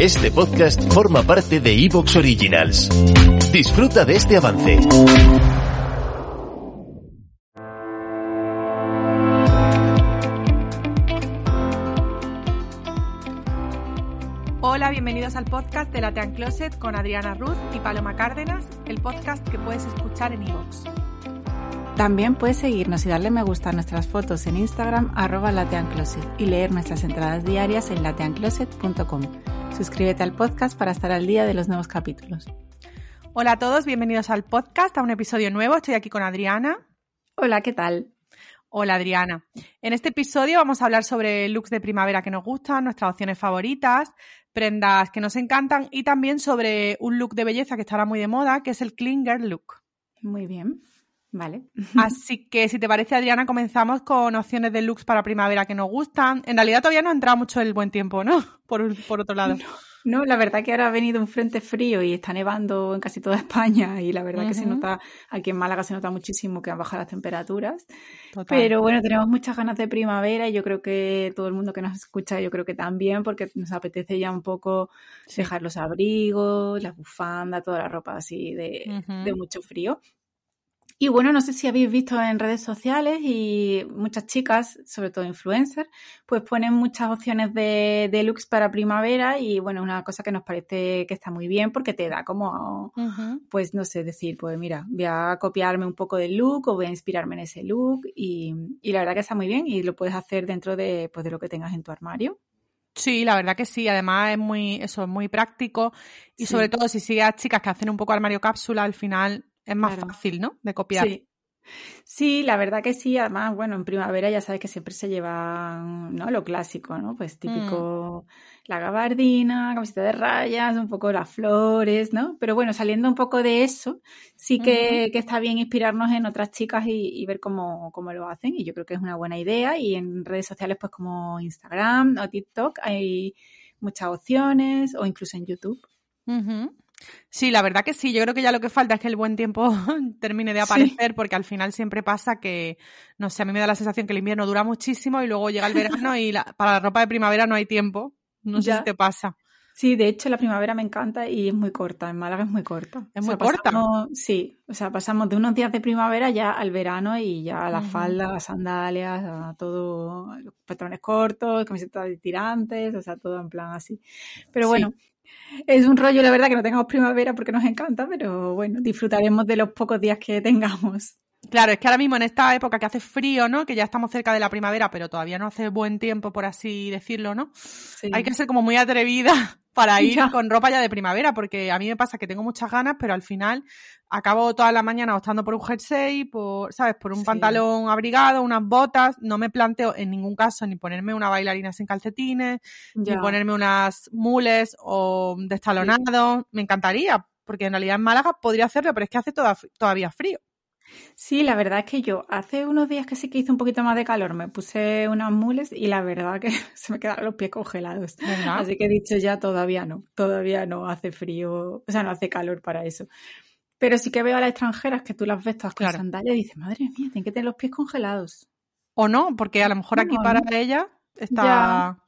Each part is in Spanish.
Este podcast forma parte de Evox Originals. Disfruta de este avance. Hola, bienvenidos al podcast de Latean Closet con Adriana Ruth y Paloma Cárdenas, el podcast que puedes escuchar en iVoox. También puedes seguirnos y darle me gusta a nuestras fotos en Instagram arroba lateancloset y leer nuestras entradas diarias en lateancloset.com. Suscríbete al podcast para estar al día de los nuevos capítulos. Hola a todos, bienvenidos al podcast, a un episodio nuevo. Estoy aquí con Adriana. Hola, ¿qué tal? Hola Adriana. En este episodio vamos a hablar sobre looks de primavera que nos gustan, nuestras opciones favoritas, prendas que nos encantan y también sobre un look de belleza que estará muy de moda, que es el Klinger look. Muy bien. Vale. Así que si te parece, Adriana, comenzamos con opciones de looks para primavera que nos gustan. En realidad todavía no ha entrado mucho el buen tiempo, ¿no? Por, por otro lado. No, la verdad que ahora ha venido un frente frío y está nevando en casi toda España y la verdad que se nota, aquí en Málaga se nota muchísimo que han bajado las temperaturas. Pero bueno, tenemos muchas ganas de primavera y yo creo que todo el mundo que nos escucha, yo creo que también, porque nos apetece ya un poco dejar los abrigos, las bufandas, toda la ropa así de, de mucho frío. Y bueno, no sé si habéis visto en redes sociales y muchas chicas, sobre todo influencers, pues ponen muchas opciones de, de looks para primavera y bueno, una cosa que nos parece que está muy bien porque te da como, pues no sé, decir, pues mira, voy a copiarme un poco del look o voy a inspirarme en ese look y, y la verdad que está muy bien y lo puedes hacer dentro de, pues, de lo que tengas en tu armario. Sí, la verdad que sí. Además es muy, eso es muy práctico y sobre todo si sigues a chicas que hacen un poco armario cápsula, al final es más fácil, ¿no? De copiar. Sí. Sí, la verdad que sí. Además, bueno, en primavera ya sabes que siempre se lleva, ¿no? Lo clásico, ¿no? Pues típico Mm. la gabardina, camiseta de rayas, un poco las flores, ¿no? Pero bueno, saliendo un poco de eso, sí que, que está bien inspirarnos en otras chicas y, y ver cómo, cómo lo hacen. Y yo creo que es una buena idea. Y en redes sociales, pues como Instagram o TikTok, hay muchas opciones, o incluso en YouTube. Sí, la verdad que sí. Yo creo que ya lo que falta es que el buen tiempo termine de aparecer, porque al final siempre pasa que, no sé, a mí me da la sensación que el invierno dura muchísimo y luego llega el verano y la- para la ropa de primavera no hay tiempo. No sé si te pasa. Sí, de hecho la primavera me encanta y es muy corta, en Málaga es muy corta. ¿Es O muy corta? pasamos- sí, o sea, pasamos de unos días de primavera ya al verano y ya a las Ujú. faldas, las sandalias, a todo, los pantalones cortos, camisetas de tirantes, o sea, todo en plan así. Pero Sí. bueno, es un rollo, la verdad, que no tengamos primavera porque nos encanta, pero bueno, disfrutaremos de los pocos días que tengamos. Claro, es que ahora mismo en esta época que hace frío, ¿no? Que ya estamos cerca de la primavera, pero todavía no hace buen tiempo, por así decirlo, ¿no? Sí. Hay que ser como muy atrevida para ir Ya. con ropa ya de primavera, porque a mí me pasa que tengo muchas ganas, pero al final acabo toda la mañana optando por un jersey, por, ¿sabes? Por un Sí. pantalón abrigado, unas botas. No me planteo en ningún caso ni ponerme una bailarina sin calcetines, Ya. ni ponerme unas mules o destalonados. Me encantaría, porque en realidad en Málaga podría hacerlo, pero es que hace toda- todavía frío. Sí, la verdad es que yo hace unos días que sí que hizo un poquito más de calor, me puse unas mules y la verdad que se me quedaron los pies congelados. ¿Verdad? Así que he dicho ya todavía no, todavía no hace frío, o sea, no hace calor para eso. Pero sí que veo a las extranjeras que tú las ves todas con Claro. sandalias y dices, madre mía, tienen que tener los pies congelados. O no, porque a lo mejor aquí para ¿no? ella está... Ya.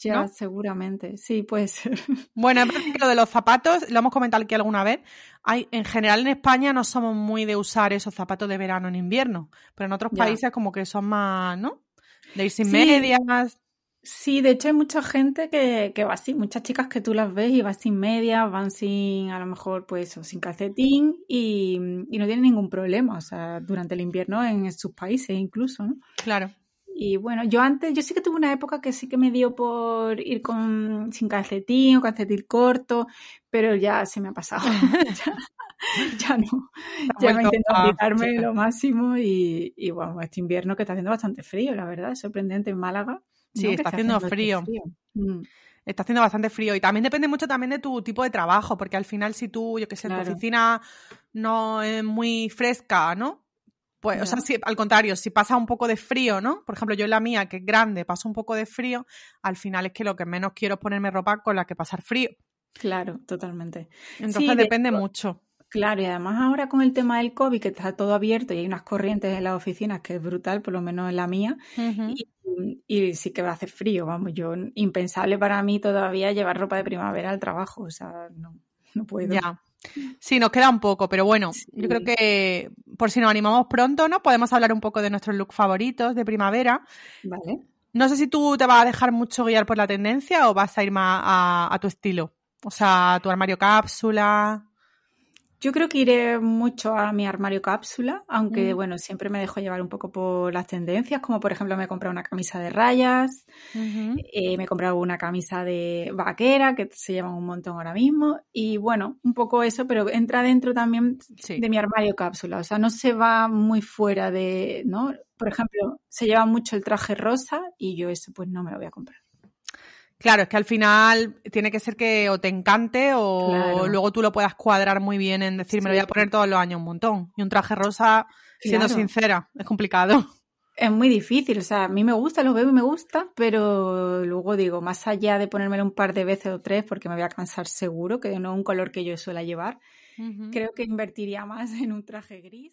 Ya, ¿No? seguramente, sí, puede ser. Bueno, que lo de los zapatos, lo hemos comentado aquí alguna vez, hay, en general en España no somos muy de usar esos zapatos de verano en invierno, pero en otros Ya. países como que son más, ¿no? De ir sin Sí. medias. Sí, de hecho hay mucha gente que, que va así, muchas chicas que tú las ves y van sin medias, van sin, a lo mejor, pues, o sin calcetín y, y no tienen ningún problema, o sea, durante el invierno en sus países incluso, ¿no? Claro. Y bueno, yo antes, yo sí que tuve una época que sí que me dio por ir con sin calcetín o calcetín corto, pero ya se me ha pasado. ya, ya no. Ya me vuelto intento aplicarme lo máximo y, y bueno, este invierno que está haciendo bastante frío, la verdad, es sorprendente en Málaga. Sí, está haciendo, este frío. Mm. Está haciendo bastante frío y también depende mucho también de tu tipo de trabajo, porque al final si tú, yo que sé, tu oficina no es muy fresca, ¿no? Pues, o sea, si, al contrario, si pasa un poco de frío, ¿no? Por ejemplo, yo en la mía, que es grande, paso un poco de frío, al final es que lo que menos quiero es ponerme ropa con la que pasar frío. Claro, totalmente. Entonces depende mucho. Claro, y además ahora con el tema del COVID, que está todo abierto y hay unas corrientes en las oficinas que es brutal, por lo menos en la mía, y, sí que va a hacer frío, vamos, yo impensable para mí todavía llevar ropa de primavera al trabajo, o sea, no, no puedo. Ya. Sí, nos queda un poco, pero bueno, yo creo que por si nos animamos pronto, ¿no? Podemos hablar un poco de nuestros looks favoritos de primavera. Vale. No sé si tú te vas a dejar mucho guiar por la tendencia o vas a ir más a, tu estilo. O sea, tu armario cápsula. Yo creo que iré mucho a mi armario cápsula, aunque mm. bueno, siempre me dejo llevar un poco por las tendencias, como por ejemplo me he comprado una camisa de rayas, eh, me he comprado una camisa de vaquera, que se llevan un montón ahora mismo, y bueno, un poco eso, pero entra dentro también de mi armario cápsula, o sea, no se va muy fuera de, ¿no? Por ejemplo, se lleva mucho el traje rosa y yo eso pues no me lo voy a comprar. Claro, es que al final tiene que ser que o te encante o luego tú lo puedas cuadrar muy bien en decir, me lo voy a poner todos los años un montón. Y un traje rosa, siendo sincera, es complicado. Es muy difícil, o sea, a mí me gusta, los veo y me gusta, pero luego digo, más allá de ponérmelo un par de veces o tres, porque me voy a cansar seguro, que no es un color que yo suela llevar, creo que invertiría más en un traje gris.